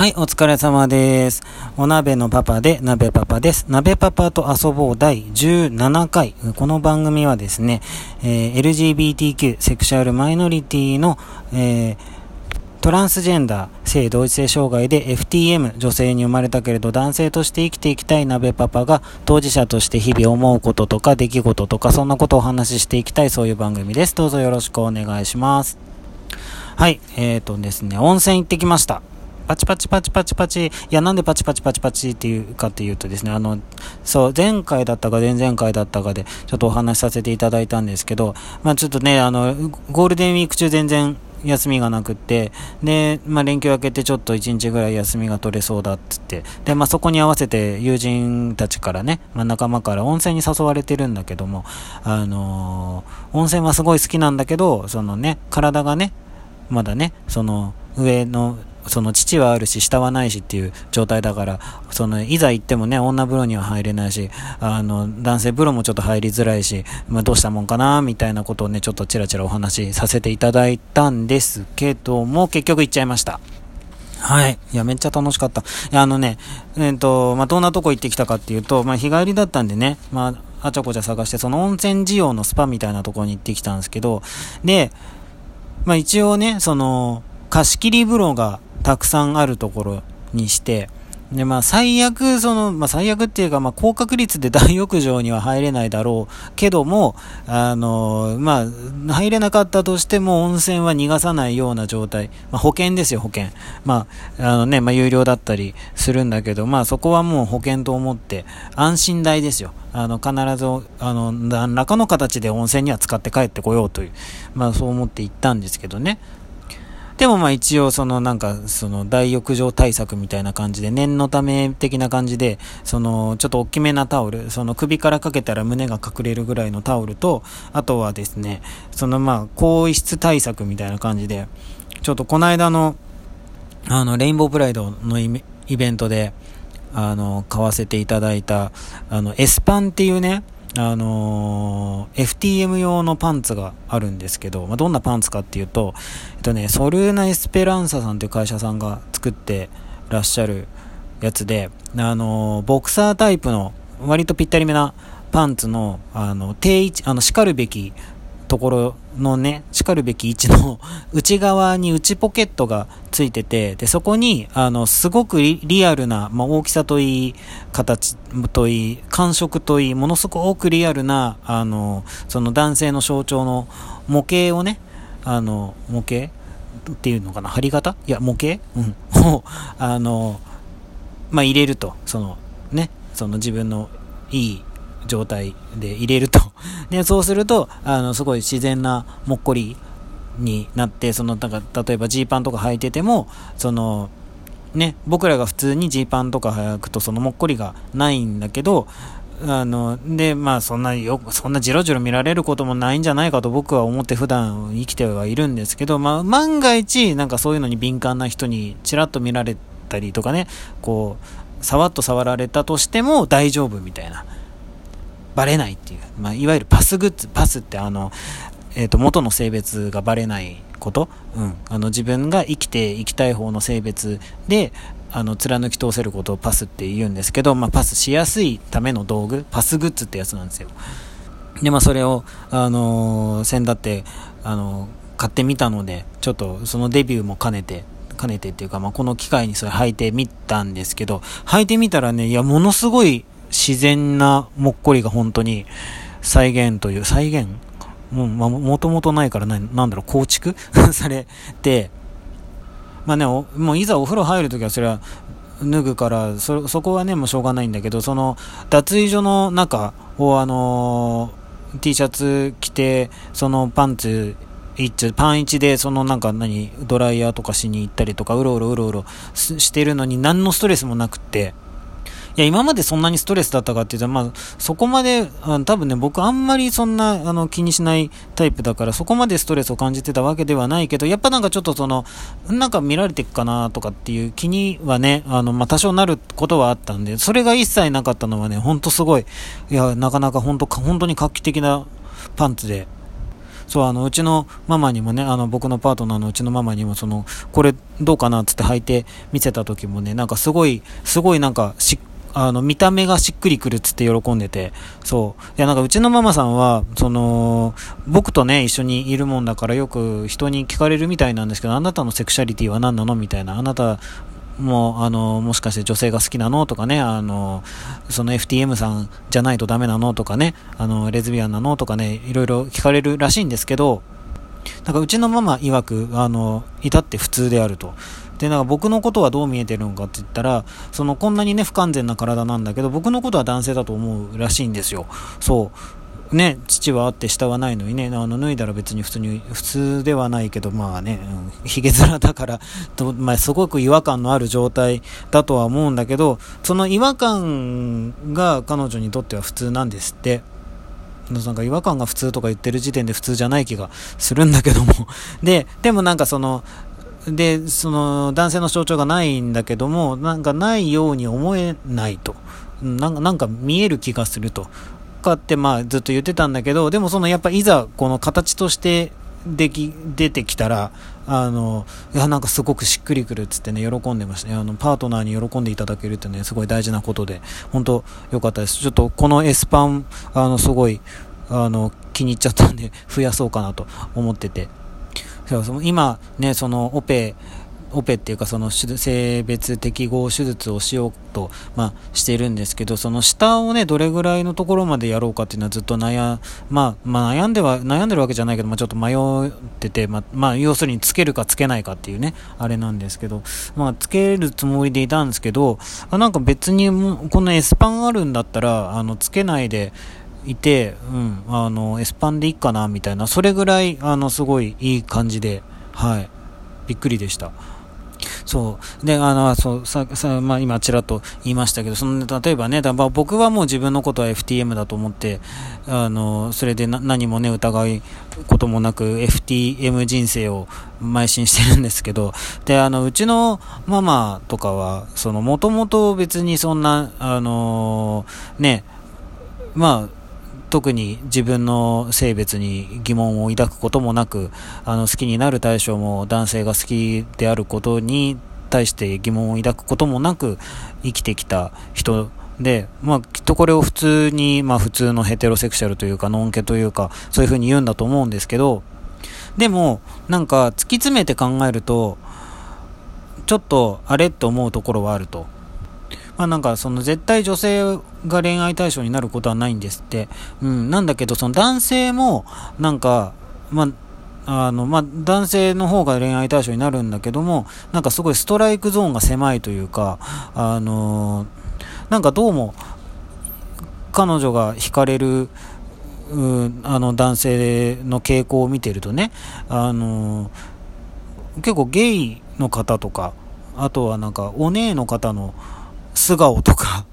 はい、お疲れ様です。お鍋のパパで、鍋パパです。鍋パパと遊ぼう第17回。この番組はですね、えー、LGBTQ、セクシャルマイノリティの、えー、トランスジェンダー、性同一性障害で FTM、女性に生まれたけれど男性として生きていきたい鍋パパが当事者として日々思うこととか出来事とかそんなことをお話ししていきたいそういう番組です。どうぞよろしくお願いします。はい、えーとですね、温泉行ってきました。パチパチパチパチパチ。いや、なんでパチパチパチパチっていうかっていうとですね、あの、そう、前回だったか前々回だったかで、ちょっとお話しさせていただいたんですけど、まあちょっとね、あの、ゴールデンウィーク中全然休みがなくって、で、まあ連休明けてちょっと1日ぐらい休みが取れそうだっつって、で、まあそこに合わせて友人たちからね、まあ仲間から温泉に誘われてるんだけども、あのー、温泉はすごい好きなんだけど、そのね、体がね、まだね、その上のその父はあるし、下はないしっていう状態だから、その、いざ行ってもね、女風呂には入れないし、あの、男性風呂もちょっと入りづらいし、まあ、どうしたもんかな、みたいなことをね、ちょっとちらちらお話しさせていただいたんですけども、結局行っちゃいました。はい。いや、めっちゃ楽しかった。いや、あのね、えっ、ー、と、まあ、どんなとこ行ってきたかっていうと、まあ、日帰りだったんでね、まあ、あちゃこちゃ探して、その温泉需要のスパみたいなところに行ってきたんですけど、で、まあ、一応ね、その、貸し切り風呂がたくさんあるところにして、で、まあ、最悪、その、まあ、最悪っていうか、まあ、高確率で大浴場には入れないだろうけども、あの、まあ、入れなかったとしても、温泉は逃がさないような状態。まあ、保険ですよ、保険。まあ、あのね、まあ、有料だったりするんだけど、まあ、そこはもう保険と思って、安心代ですよ。あの、必ず、あの、何らかの形で温泉には使って帰ってこようという、まあ、そう思って行ったんですけどね。でもまあ一応そのなんかその大浴場対策みたいな感じで念のため的な感じでそのちょっと大きめなタオルその首からかけたら胸が隠れるぐらいのタオルとあとはですねそのまあ更衣室対策みたいな感じでちょっとこの間のあのレインボープライドのイベントであの買わせていただいたあのエスパンっていうねあのー、FTM 用のパンツがあるんですけど、まあ、どんなパンツかっていうと、えっとね、ソルーナ・エスペランサさんという会社さんが作ってらっしゃるやつで、あのー、ボクサータイプの割とぴったりめなパンツの、あの、定位置、あの、叱るべきところのね、叱るべき位置の 内側に内ポケットがついてて、で、そこに、あの、すごくリアルな、まあ、大きさといい、形といい、感触といい、ものすごくリアルな、あの、その男性の象徴の模型をね、あの、模型？っていうのかな？貼型いや、模型？うん。を、あの、まあ、入れると、その、ね、その自分のいい状態で入れるで、そうすると、あの、すごい自然なもっこりになって、その、なんか、例えばジーパンとか履いてても、その、ね、僕らが普通にジーパンとか履くとそのもっこりがないんだけど、あの、で、まあそんなよ、そんなじろじろ見られることもないんじゃないかと僕は思って普段生きてはいるんですけど、まあ万が一なんかそういうのに敏感な人にちらっと見られたりとかね、こう、さわっと触られたとしても大丈夫みたいな。バレないっていう、まあ、いわゆるパスグッズ、パスってあの、えっ、ー、と、元の性別がバレないこと、うん、あの、自分が生きていきたい方の性別で、あの、貫き通せることをパスって言うんですけど、まあ、パスしやすいための道具、パスグッズってやつなんですよ。で、まあ、それを、あのー、先だって、あのー、買ってみたので、ちょっとそのデビューも兼ねて、兼ねてっていうか、まあ、この機会にそれ履いてみたんですけど、履いてみたらね、いや、ものすごい自然なもっこりが本当に再現という、再現？もう、まもともとないからな、なんだろう、構築？されて、まあね、もういざお風呂入るときはそれは脱ぐから、そ、そこはね、もうしょうがないんだけど、その、脱衣所の中をあのー、T シャツ着て、そのパンツ一パン1でそのなんか何、ドライヤーとかしに行ったりとか、うろうろうろうろしてるのに何のストレスもなくって、いや、今までそんなにストレスだったかっていうと、まあ、そこまで、あ多分ね、僕あんまりそんな、あの、気にしないタイプだから、そこまでストレスを感じてたわけではないけど、やっぱなんかちょっとその、なんか見られていくかなとかっていう気にはね、あの、まあ、多少なることはあったんで、それが一切なかったのはね、ほんとすごい、いや、なかなか本当本当に画期的なパンツで、そう、あの、うちのママにもね、あの、僕のパートナーのうちのママにも、その、これどうかなっつって履いて見せた時もね、なんかすごい、すごいなんかしっあの、見た目がしっくりくるっつって喜んでて、そう。いや、なんかうちのママさんは、その、僕とね、一緒にいるもんだからよく人に聞かれるみたいなんですけど、あなたのセクシャリティは何なのみたいな。あなた、もう、あの、もしかして女性が好きなのとかね、あの、その FTM さんじゃないとダメなのとかね、あの、レズビアンなのとかね、いろいろ聞かれるらしいんですけど、なんかうちのママ曰く、あの、至って普通であると。で、なんか僕のことはどう見えてるのかって言ったら、そのこんなにね、不完全な体なんだけど、僕のことは男性だと思うらしいんですよ。そう。ね、父はあって下はないのにね、あの脱いだら別に普通に、普通ではないけど、まあね、うん、ヒゲ面だからと、まあ、すごく違和感のある状態だとは思うんだけど、その違和感が彼女にとっては普通なんですって。なんか違和感が普通とか言ってる時点で普通じゃない気がするんだけどもで、でもなんかその、で、その男性の象徴がないんだけども、なんかないように思えないと。なんかなんか見える気がすると。かってまあずっと言ってたんだけど、でもそのやっぱいざこの形としてでき、出てきたら、あの、いや、なんかすごくしっくりくるっつってね、喜んでましたね。あの、パートナーに喜んでいただけるってね、すごい大事なことで、本当良かったです。ちょっとこの S パン、あの、すごい、あの、気に入っちゃったんで、増やそうかなと思ってて。今ね、そのオペ、オペっていうかその性別適合手術をしようと、まあ、しているんですけど、その下をね、どれぐらいのところまでやろうかっていうのはずっと悩、まあ、まあ、悩んでは、悩んでるわけじゃないけど、まあ、ちょっと迷ってて、まあ、まあ、要するにつけるかつけないかっていうね、あれなんですけど、まあ、つけるつもりでいたんですけど、あなんか別にこの S パンあるんだったら、あの、つけないで、いて、うん、あの、エスパンでいいかな、みたいな、それぐらい、あの、すごいいい感じで、はい、びっくりでした。そう。で、あの、そう、さ、さ、まあ、今、ちらっと言いましたけど、その、例えばね、だまあ、僕はもう自分のことは FTM だと思って、あの、それで何もね、疑いこともなく、FTM 人生を邁進してるんですけど、で、あの、うちのママとかは、その、もともと別にそんな、あのね、まあ、特に自分の性別に疑問を抱くこともなく、あの好きになる対象も男性が好きであることに対して疑問を抱くこともなく生きてきた人で、まあ、きっとこれを普通に、まあ普通のヘテロセクシャルというか、ノンケというか、そういう風に言うんだと思うんですけど、でも、なんか突き詰めて考えると、ちょっとあれって思うところはあると。まあなんかその絶対女性が恋愛対象になることはないんですって。うん、なんだけどその男性もなんか、まあ、あの、まあ、男性の方が恋愛対象になるんだけども、なんかすごいストライクゾーンが狭いというか、あのなんかどうも、彼女が惹かれる、うあの男性の傾向を見てるとね、あの結構ゲイの方とか、あとはなんかお姉の方の、素顔とか、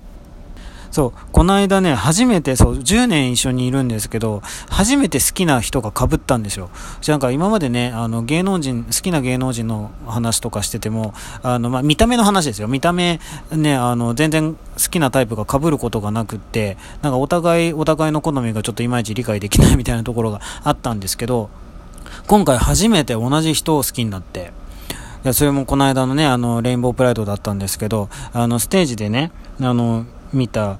そう、この間ね、初めて、そう、10年一緒にいるんですけど、初めて好きな人が被ったんですよ。なんか今までね、あの、芸能人、好きな芸能人の話とかしてても、あの、まあ、見た目の話ですよ。見た目、ね、あの、全然好きなタイプが被ることがなくって、なんかお互い、お互いの好みがちょっといまいち理解できないみたいなところがあったんですけど、今回初めて同じ人を好きになって、や、それもこの間のね、あの、レインボープライドだったんですけど、あの、ステージでね、あの、見た、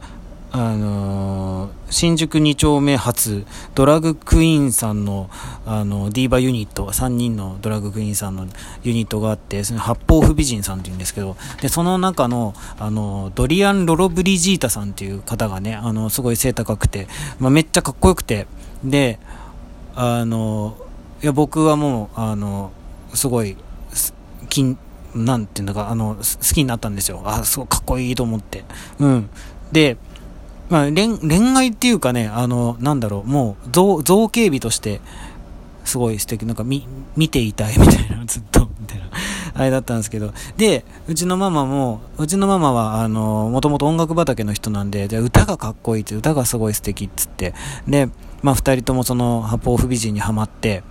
あの新宿2丁目発ドラッグクイーンさんのあのディーバユニット3人のドラッグクイーンさんのユニットがあってその八方不美人さんっていうんですけどでその中のあのドリアン・ロロブリジータさんっていう方がねあのすごい背高くて、まあ、めっちゃかっこよくてであのいや僕はもうあのすごいきなんていうのか、あの、好きになったんですよ。あ、すごいかっこいいと思って。うん。で、まあ、恋、恋愛っていうかね、あの、なんだろう、もう、造、造形美として、すごい素敵、なんか、み、見ていたいみたいな、ずっと、みたいな、あれだったんですけど。で、うちのママも、うちのママは、あの、もともと音楽畑の人なんで、で、歌がかっこいいって、歌がすごい素敵っつって、で、まあ、二人ともその、八方不美人にはまって、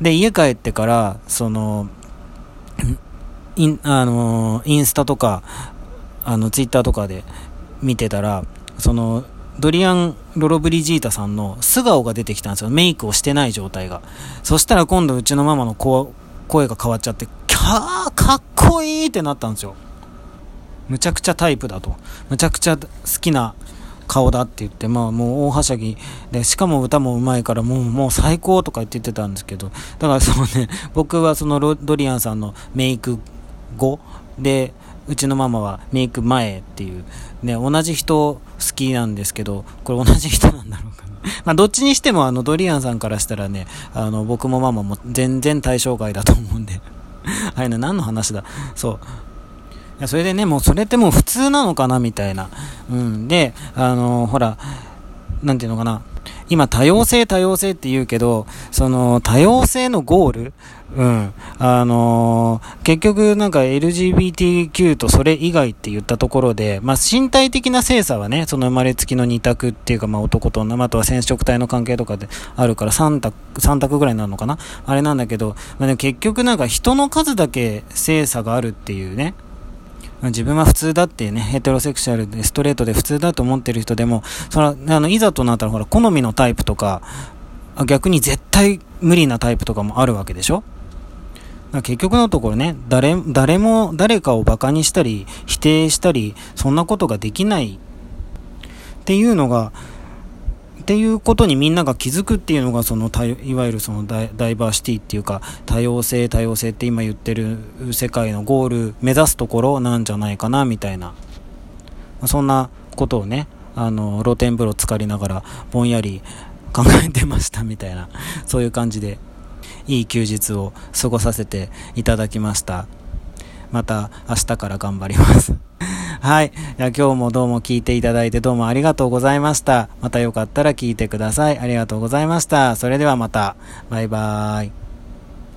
で、家帰ってから、その、イン、あのインスタとか、あの、ツイッターとかで見てたら、その、ドリアン・ロロブリジータさんの素顔が出てきたんですよ。メイクをしてない状態が。そしたら今度うちのママの声が変わっちゃって、キャーかっこいいってなったんですよ。むちゃくちゃタイプだと。むちゃくちゃ好きな顔だって言って、まあもう大はしゃぎで、しかも歌も上手いからもう、もう最高とか言って言ってたんですけど、だからそのね、僕はそのドリアンさんのメイク後で、うちのママはメイク前っていう、ね、同じ人好きなんですけど、これ同じ人なんだろうかな。まあ、どっちにしても、あの、ドリアンさんからしたらね、あの、僕もママも全然対象外だと思うんで。あれね、何の話だそう。いや、それでね、もうそれってもう普通なのかなみたいな。うん。で、あのほら、なんていうのかな。今、多様性、多様性って言うけど、その、多様性のゴールうん。あのー、結局なんか LGBTQ とそれ以外って言ったところで、まあ、身体的な性差はね、その生まれつきの二択っていうか、まあ、男と女、あとは染色体の関係とかであるから3択、3択ぐらいになるのかなあれなんだけど、まあ、ね、結局なんか人の数だけ性差があるっていうね、自分は普通だってね、ヘテロセクシャルでストレートで普通だと思ってる人でも、その、あの、いざとなったらほら、好みのタイプとか、逆に絶対無理なタイプとかもあるわけでしょ？結局のところね、誰、誰も誰かを馬鹿にしたり、否定したり、そんなことができないっていうのが、っていうことにみんなが気づくっていうのがそのいわゆるそのダイバーシティっていうか多様性多様性って今言ってる世界のゴール目指すところなんじゃないかなみたいな。そんなことをねあの露天風呂浸かりながらぼんやり考えてましたみたいなそういう感じでいい休日を過ごさせていただきました。また明日から頑張ります はい。今日もどうも聞いていただいてどうもありがとうございました。またよかったら聞いてください。ありがとうございました。それではまた。バイバーイ。